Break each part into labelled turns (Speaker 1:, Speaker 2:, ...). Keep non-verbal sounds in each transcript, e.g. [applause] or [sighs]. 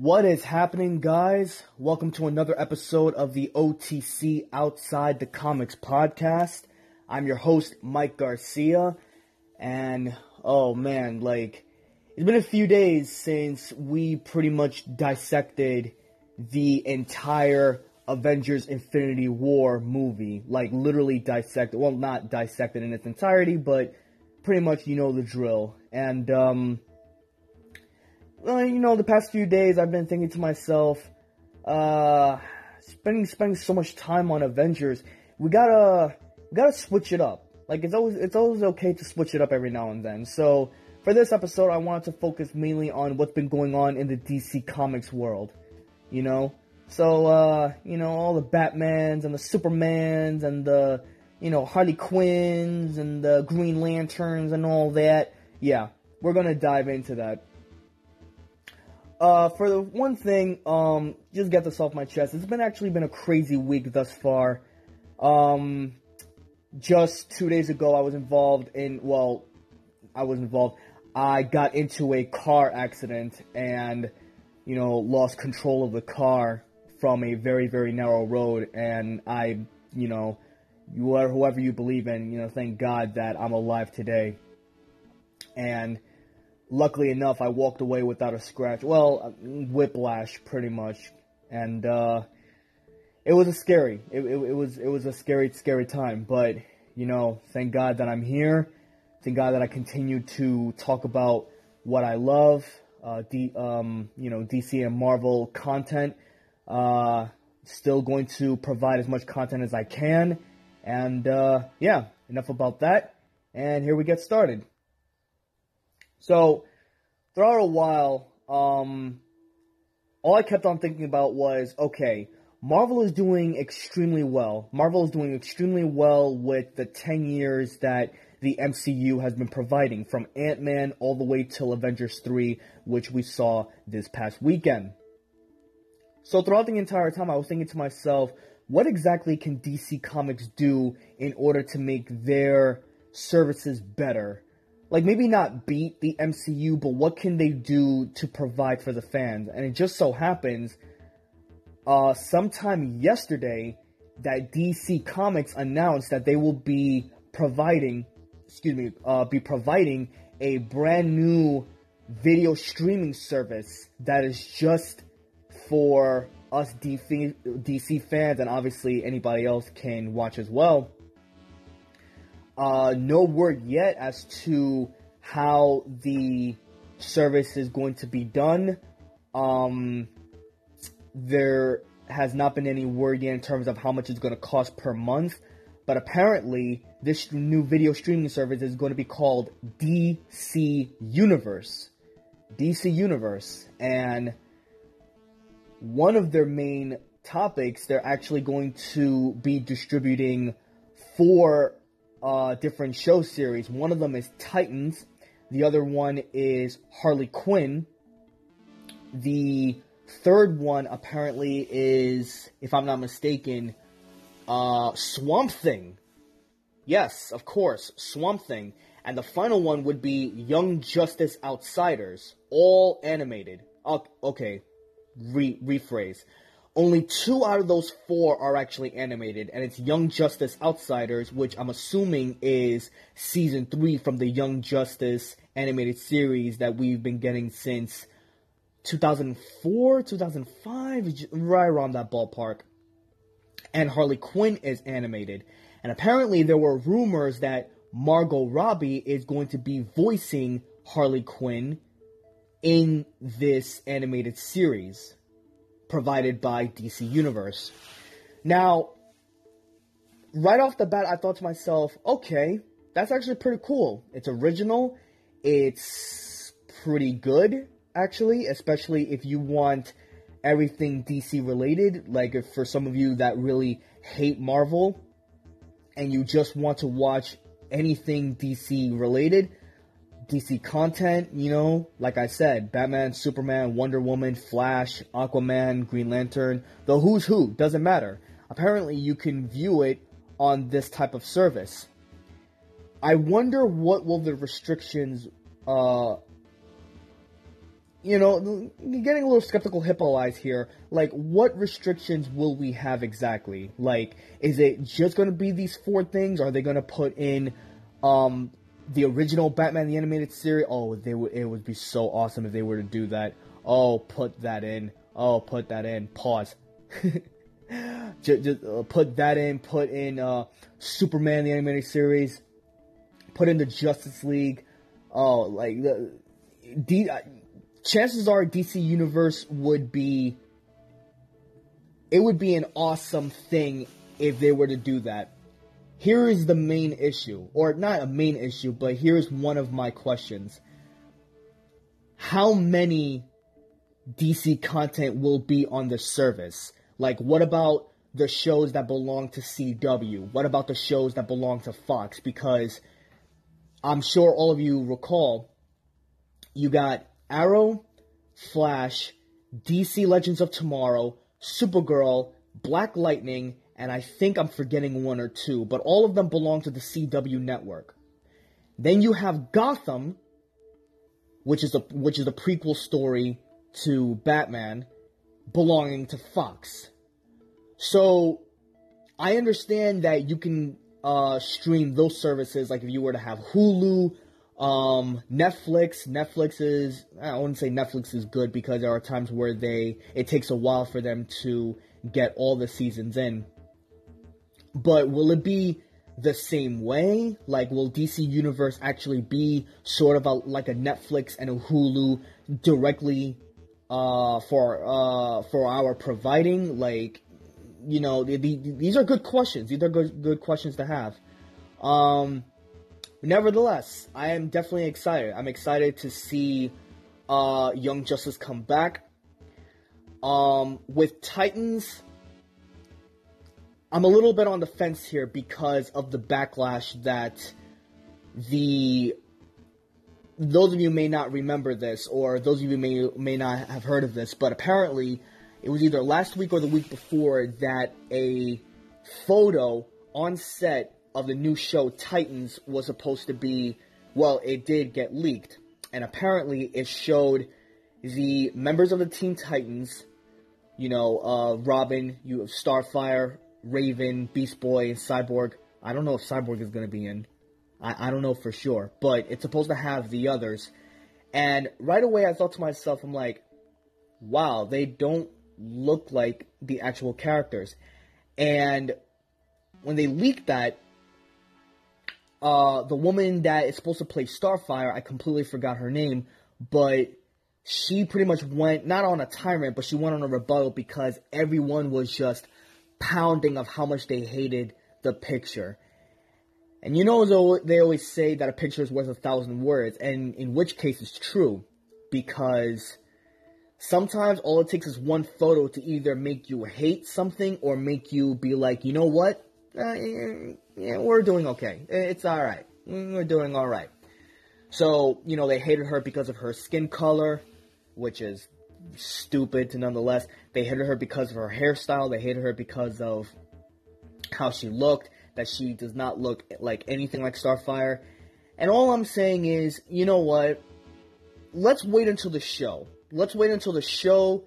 Speaker 1: What is happening, guys? Welcome to another episode of the OTC Outside the Comics podcast. I'm your host, Mike Garcia, and oh man, like, it's been a few days since we pretty much dissected the entire Avengers Infinity War movie. Like, literally dissected. Well, not dissected in its entirety, but pretty much you know the drill. And, um, well, you know, the past few days I've been thinking to myself, uh, spending spending so much time on Avengers, we gotta we gotta switch it up. Like it's always it's always okay to switch it up every now and then. So for this episode, I wanted to focus mainly on what's been going on in the DC Comics world. You know, so uh, you know all the Batmans and the Supermans and the you know Harley Quinns and the Green Lanterns and all that. Yeah, we're gonna dive into that. Uh, for the one thing, um, just get this off my chest. It's been actually been a crazy week thus far. Um, just two days ago, I was involved in, well, I was involved. I got into a car accident and, you know, lost control of the car from a very, very narrow road. And I, you know, whoever you believe in, you know, thank God that I'm alive today. And, luckily enough, I walked away without a scratch. Well, whiplash, pretty much, and uh, it was a scary. It, it, it, was it was a scary, scary time. But you know, thank God that I'm here. Thank God that I continue to talk about what I love. Uh, D, um, you know, DC and Marvel content. Uh, still going to provide as much content as I can. And uh, yeah, enough about that. And here we get started. So, throughout a while, um, all I kept on thinking about was, okay, Marvel is doing extremely well. Marvel is doing extremely well with the 10 years that the MCU has been providing, from Ant Man all the way till Avengers 3, which we saw this past weekend. So, throughout the entire time, I was thinking to myself, what exactly can DC Comics do in order to make their services better? Like maybe not beat the MCU, but what can they do to provide for the fans? And it just so happens, uh, sometime yesterday, that DC Comics announced that they will be providing, excuse me, uh, be providing a brand new video streaming service that is just for us DC, DC fans, and obviously anybody else can watch as well. Uh, no word yet as to how the service is going to be done. Um, there has not been any word yet in terms of how much it's going to cost per month, but apparently this new video streaming service is going to be called DC Universe. DC Universe, and one of their main topics, they're actually going to be distributing four uh, different show series. One of them is Titans. The other one is Harley Quinn. The third one apparently is, if I'm not mistaken, uh, Swamp Thing. Yes, of course, Swamp Thing. And the final one would be Young Justice Outsiders, all animated. okay, re- rephrase. Only two out of those four are actually animated, and it's Young Justice Outsiders, which I'm assuming is season three from the Young Justice animated series that we've been getting since 2004, 2005, right around that ballpark. And Harley Quinn is animated. And apparently, there were rumors that Margot Robbie is going to be voicing Harley Quinn in this animated series provided by DC Universe. Now, right off the bat, I thought to myself, okay, that's actually pretty cool. It's original, it's pretty good, actually, especially if you want everything DC related. Like, if for some of you that really hate Marvel and you just want to watch anything DC related, DC content, you know, like I said, Batman, Superman, Wonder Woman, Flash, Aquaman, Green Lantern, the who's who, doesn't matter. Apparently, you can view it on this type of service. I wonder what will the restrictions uh, you know, getting a little skeptical hippo eyes here. Like, what restrictions will we have exactly? Like, is it just going to be these four things? Are they going to put in um, the original Batman the Animated Series? Oh, they would. It would be so awesome if they were to do that. Oh, put that in. Oh, put that in. Pause. [laughs] just, just uh, put that in. Put in uh, Superman the Animated Series. Put in the Justice League. Oh, like the. D, chances are DC Universe would be it would be an awesome thing if they were to do that. Here is the main issue, or not a main issue, but here's one of my questions. How many DC content will be on the service? Like, what about the shows that belong to CW? What about the shows that belong to Fox? Because I'm sure all of you recall, you got Arrow, Flash, DC Legends of Tomorrow, Supergirl, Black Lightning, and I think I'm forgetting one or two, but all of them belong to the CW network. Then you have Gotham, which is a which is a prequel story to Batman, belonging to Fox. So I understand that you can uh, stream those services, like if you were to have Hulu, um, Netflix, Netflix is, I wouldn't say Netflix is good because there are times where they, it takes a while for them to get all the seasons in. But will it be the same way? Like, will DC Universe actually be sort of a, like a Netflix and a Hulu directly, uh, for, uh, for our providing? Like, you know, the, the, these are good questions. These are good, good questions to have. Um, nevertheless, I am definitely excited. I'm excited to see uh, Young Justice come back. Um, with Titans, I'm a little bit on the fence here because of the backlash that the those of you may not remember this, or those of you may may not have heard of this, but apparently it was either last week or the week before that a photo on set of the new show Titans was supposed to be, well, it did get leaked. And apparently it showed the members of the Teen Titans, you know, uh, Robin, you have Starfire, Raven, Beast Boy, and Cyborg. I don't know if Cyborg is going to be in. I, I don't know for sure. But it's supposed to have the others. And right away I thought to myself, I'm like, wow, they don't look like the actual characters. And when they leaked that, uh, the woman that is supposed to play Starfire, I completely forgot her name, but she pretty much went not on a tyrant, but she went on a rebuttal because everyone was just pounding of how much they hated the picture. And you know, they always say that a picture is worth a thousand words, and in which case it's true, because sometimes all it takes is one photo to either make you hate something or make you be like, you know what? Uh, yeah, we're doing okay. It's all right. We're doing all right. So, you know, they hated her because of her skin color, which is stupid to nonetheless. They hated her because of her hairstyle. They hated her because of how she looked, that she does not look like anything like Starfire. And all I'm saying is, you know what? Let's wait until the show. Let's wait until the show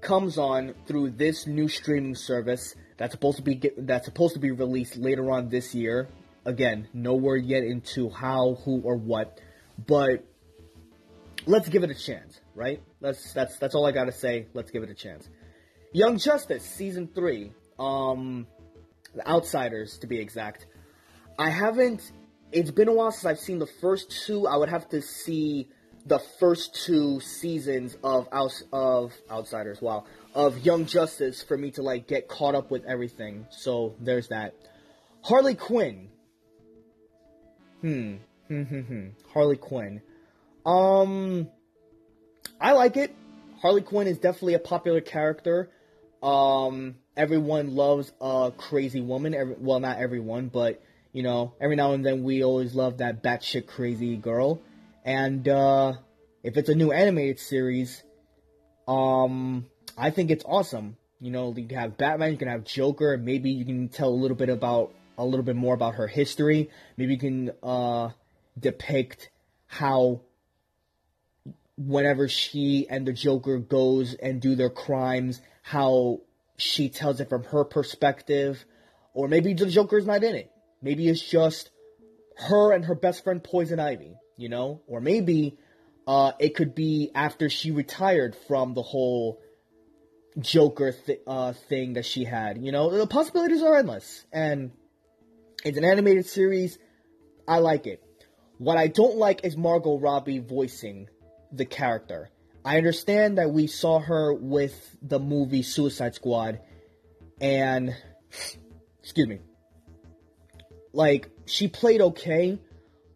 Speaker 1: comes on through this new streaming service that's supposed to be get, that's supposed to be released later on this year. Again, no word yet into how, who, or what, but let's give it a chance, right? That's that's all I gotta say. Let's give it a chance. Young Justice season three, um, the Outsiders to be exact. I haven't. It's been a while since I've seen the first two. I would have to see the first two seasons of Out, of Outsiders. Wow, of Young Justice for me to like get caught up with everything. So there's that. Harley Quinn. Hmm. Hmm. Hmm. hmm. Harley Quinn. Um, I like it. Harley Quinn is definitely a popular character. Um, everyone loves a crazy woman. Every, well, not everyone, but you know, every now and then we always love that batshit crazy girl. And uh, if it's a new animated series, um, I think it's awesome. You know, you can have Batman, you can have Joker. Maybe you can tell a little bit about a little bit more about her history. Maybe you can uh, depict how whenever she and the Joker goes and do their crimes, how she tells it from her perspective, or maybe the Joker's not in it. Maybe it's just her and her best friend Poison Ivy, you know, or maybe uh, it could be after she retired from the whole Joker th- uh, thing that she had. You know, the possibilities are endless, and it's an animated series. I like it. What I don't like is Margot Robbie voicing the character. I understand that we saw her with the movie Suicide Squad, and [sniffs] excuse me, like she played okay.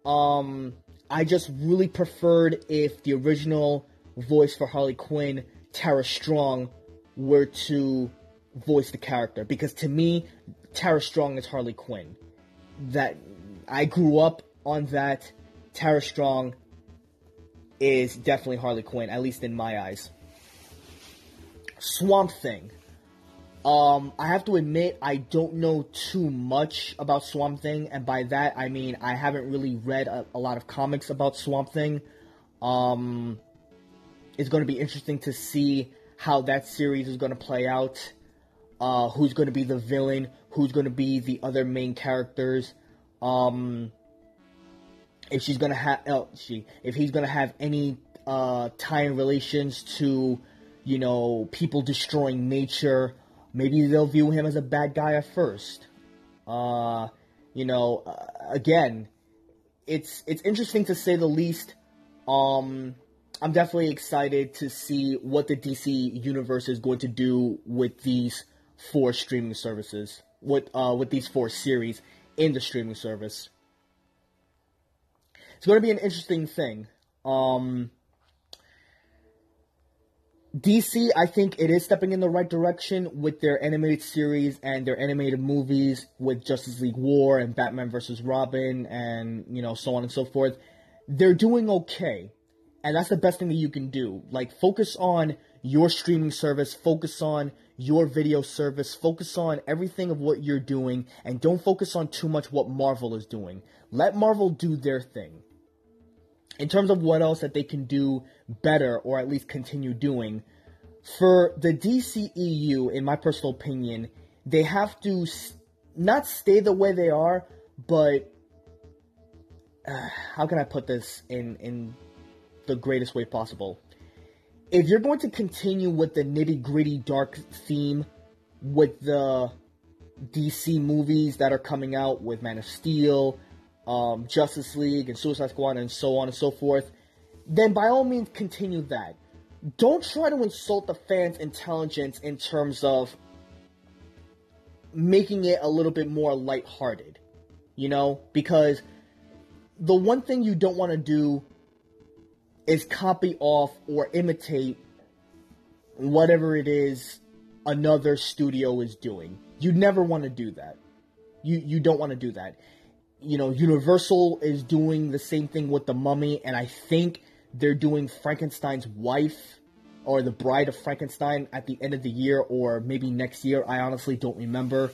Speaker 1: Um, I just really preferred if the original voice for Harley Quinn, Tara Strong, were to voice the character because to me, Tara Strong is Harley Quinn. That I grew up on that. Tara Strong is definitely Harley Quinn, at least in my eyes. Swamp Thing. Um, I have to admit, I don't know too much about Swamp Thing, and by that I mean I haven't really read a, a lot of comics about Swamp Thing. Um, it's going to be interesting to see how that series is going to play out. Uh, who's going to be the villain? Who's going to be the other main characters? Um, if she's gonna have oh, she if he's gonna have any uh, tying relations to you know people destroying nature maybe they'll view him as a bad guy at first. Uh, you know uh, again it's it's interesting to say the least. Um i'm definitely excited to see what the dc universe is going to do with these four streaming services with uh with these four series in the streaming service it's going to be an interesting thing. Um, DC, I think it is stepping in the right direction with their animated series and their animated movies with Justice League War and Batman vs. Robin and, you know, so on and so forth. They're doing okay. And that's the best thing that you can do. Like, focus on your streaming service, focus on your video service, focus on everything of what you're doing, and don't focus on too much what Marvel is doing. Let Marvel do their thing in terms of what else that they can do better or at least continue doing, for the DCEU, in my personal opinion, they have to not stay the way they are, but uh, how can I put this in in the greatest way possible? If you're going to continue with the nitty gritty dark theme with the DC movies that are coming out with Man of Steel, um, Justice League and Suicide Squad and so on and so forth, then by all means continue that. Don't try to insult the fans' intelligence in terms of making it a little bit more lighthearted. You know? Because the one thing you don't want to do is copy off or imitate whatever it is another studio is doing. You never want to do that. You you don't want to do that you know, Universal is doing the same thing with the Mummy, and I think they're doing Frankenstein's wife or the Bride of Frankenstein at the end of the year or maybe next year. I honestly don't remember.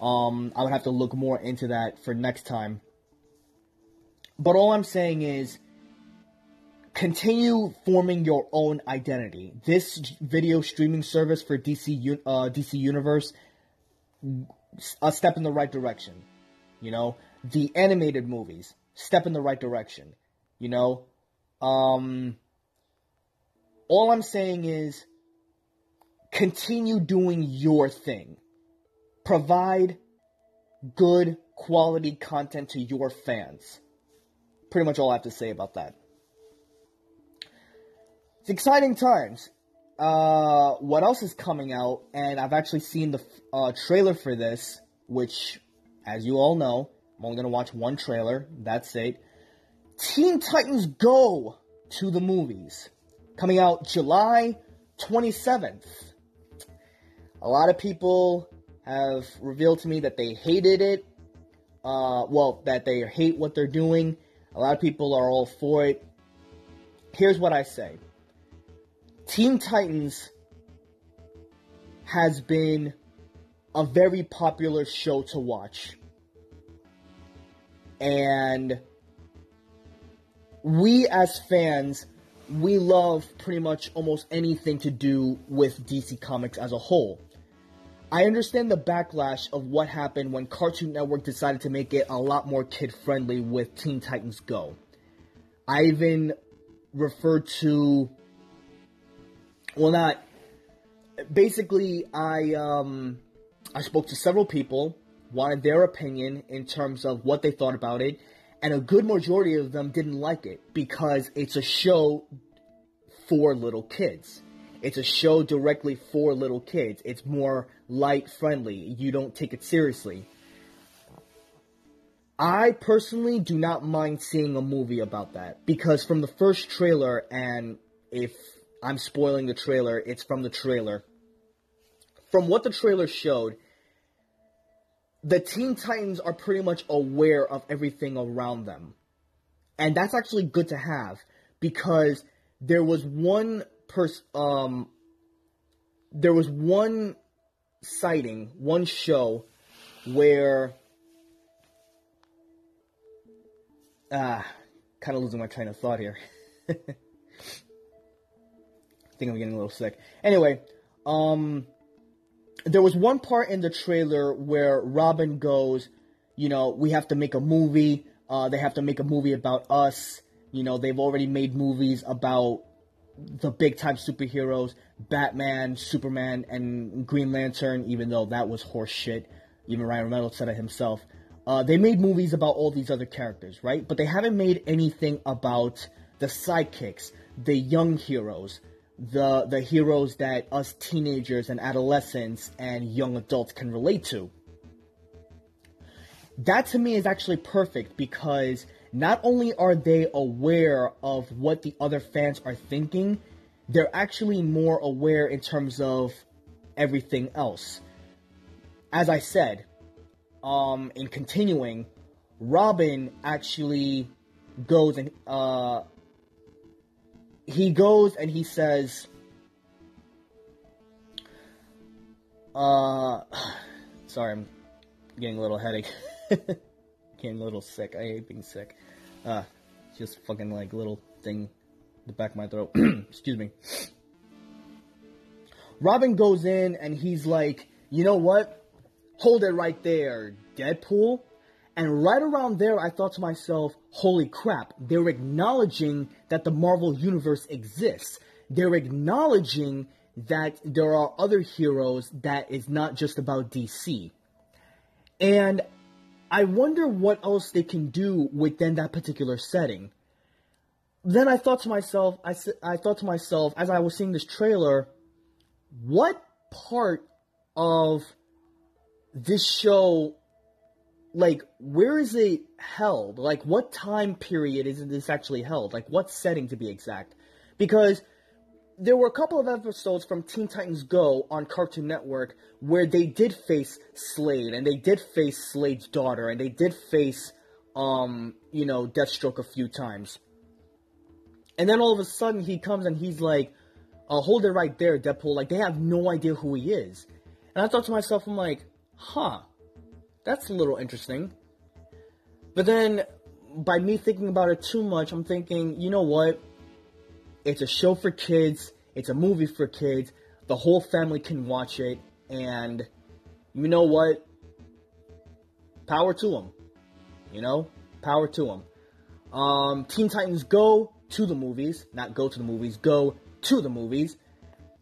Speaker 1: Um, I would have to look more into that for next time. But all I'm saying is continue forming your own identity. This video streaming service for DC uh, DC Universe a step in the right direction. You know, the animated movies step in the right direction. You know, um, all I'm saying is continue doing your thing. Provide good quality content to your fans. Pretty much all I have to say about that. It's exciting times. Uh, what else is coming out? And I've actually seen the uh, trailer for this, which, as you all know, I'm only going to watch one trailer. That's it. Teen Titans Go to the movies. Coming out July 27th. A lot of people have revealed to me that they hated it. Uh, well, that they hate what they're doing. A lot of people are all for it. Here's what I say Teen Titans has been a very popular show to watch and we as fans we love pretty much almost anything to do with DC Comics as a whole. I understand the backlash of what happened when Cartoon Network decided to make it a lot more kid friendly with Teen Titans Go. I even referred to, well, not basically. I um, I spoke to several people, wanted their opinion in terms of what they thought about it, and a good majority of them didn't like it because it's a show for little kids. It's a show directly for little kids. It's more light friendly. You don't take it seriously. I personally do not mind seeing a movie about that because from the first trailer, and if I'm spoiling the trailer, it's from the trailer. From what the trailer showed, the Teen Titans are pretty much aware of everything around them. And that's actually good to have because there was one person, um, there was one sighting, one show where Ah, kind of losing my train of thought here. [laughs] I think I'm getting a little sick. Anyway, um, there was one part in the trailer where Robin goes, you know, we have to make a movie. Uh, they have to make a movie about us. You know, they've already made movies about the big time superheroes, Batman, Superman, and Green Lantern, even though that was horseshit. Even Ryan Reynolds said it himself. Uh, they made movies about all these other characters, right? But they haven't made anything about the sidekicks, the young heroes, the the heroes that us teenagers and adolescents and young adults can relate to. That to me is actually perfect because not only are they aware of what the other fans are thinking, they're actually more aware in terms of everything else. As I said, um, in continuing, Robin actually goes and uh, he goes and he says, uh, [sighs] sorry, I'm getting a little headache, [laughs] getting a little sick. I hate being sick. Uh, just fucking like little thing the back of my throat. [clears throat] Excuse me. Robin goes in and he's like, you know what? hold it right there, Deadpool. And right around there, I thought to myself, holy crap, they're acknowledging that the Marvel Universe exists. They're acknowledging that there are other heroes that is not just about DC. And I wonder what else they can do within that particular setting. Then I thought to myself, I, I thought to myself, as I was seeing this trailer, what part of this show like where is it held? Like what time period is this actually held? Like what setting to be exact? Because there were a couple of episodes from Teen Titans Go on Cartoon Network where they did face Slade and they did face Slade's daughter and they did face um you know Deathstroke a few times. And then all of a sudden he comes and he's like uh, hold it right there Deadpool. Like they have no idea who he is. And I thought to myself I'm like huh, that's a little interesting. But then, by me thinking about it too much, I'm thinking, you know what? It's a show for kids, it's a movie for kids, the whole family can watch it, and you know what? Power to them. You know? Power to them. Um, Teen Titans Go to the movies, not go to the movies, go to the movies.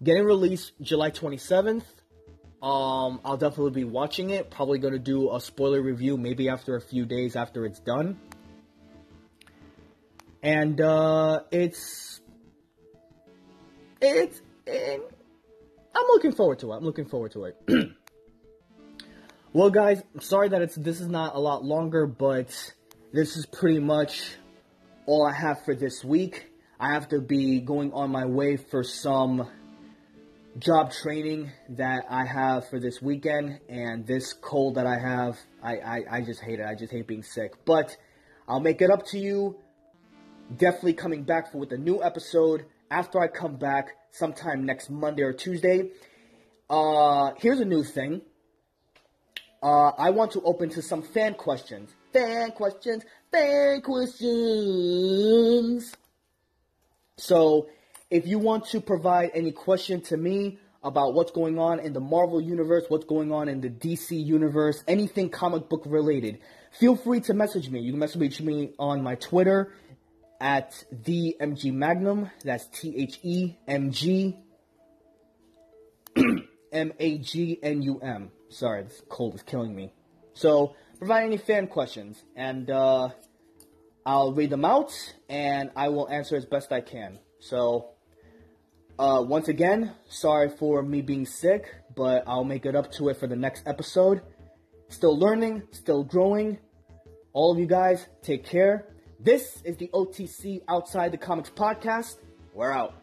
Speaker 1: Getting released July 27th. Um, I'll definitely be watching it. Probably going to do a spoiler review maybe after a few days after it's done. And uh, it's it's it, I'm looking forward to it. I'm looking forward to it. [clears throat] well, guys, I'm sorry that it's this is not a lot longer, but this is pretty much all I have for this week. I have to be going on my way for some job training that I have for this weekend and this cold that I have. I, I, I just hate it. I just hate being sick. But I'll make it up to you. Definitely coming back for with a new episode after I come back sometime next Monday or Tuesday. Uh, here's a new thing. Uh, I want to open to some fan questions. Fan questions. Fan questions. So if you want to provide any question to me about what's going on in the Marvel universe, what's going on in the DC universe, anything comic book related, feel free to message me. You can message me on my Twitter at the MG Magnum. That's T H E M G [clears throat] M A G N U M. Sorry, this cold is killing me. So provide any fan questions, and uh, I'll read them out, and I will answer as best I can. So uh, once again, sorry for me being sick, but I'll make it up to it for the next episode. Still learning, still growing. All of you guys, take care. This is the OTC Outside the Comics podcast. We're out.